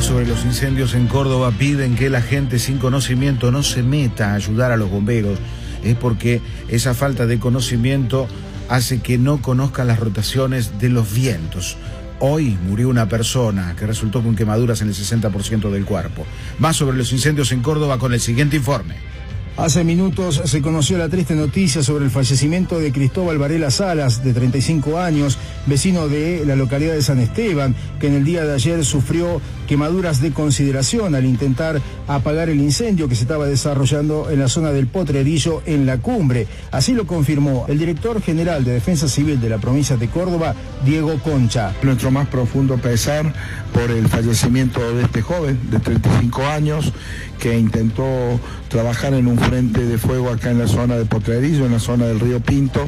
sobre los incendios en Córdoba piden que la gente sin conocimiento no se meta a ayudar a los bomberos. Es porque esa falta de conocimiento hace que no conozcan las rotaciones de los vientos. Hoy murió una persona que resultó con quemaduras en el 60% del cuerpo. Más sobre los incendios en Córdoba con el siguiente informe. Hace minutos se conoció la triste noticia sobre el fallecimiento de Cristóbal Varela Salas, de 35 años, vecino de la localidad de San Esteban, que en el día de ayer sufrió quemaduras de consideración al intentar apagar el incendio que se estaba desarrollando en la zona del Potrerillo en la cumbre. Así lo confirmó el director general de Defensa Civil de la provincia de Córdoba, Diego Concha. Nuestro más profundo pesar por el fallecimiento de este joven de 35 años que intentó trabajar en un frente de fuego acá en la zona de Potrerillo, en la zona del río Pinto.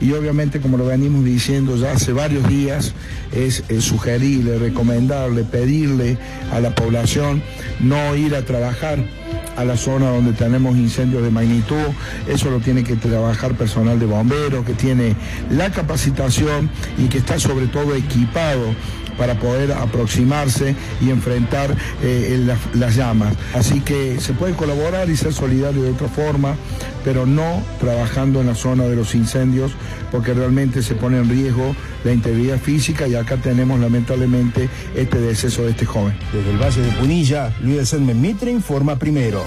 Y obviamente, como lo venimos diciendo ya hace varios días, es, sugerirle, recomendarle, pedirle a la población no ir a trabajar a la zona donde tenemos incendios de magnitud, eso lo tiene que trabajar personal de bomberos, que tiene la capacitación y que está sobre todo equipado para poder aproximarse y enfrentar eh, las llamas. Así que se puede colaborar y ser solidario de otra forma, pero no trabajando en la zona de los incendios, porque realmente se pone en riesgo la integridad física y acá tenemos lamentablemente este deceso de este joven. Desde el Valle de Punilla, Luis Mitre informa primero.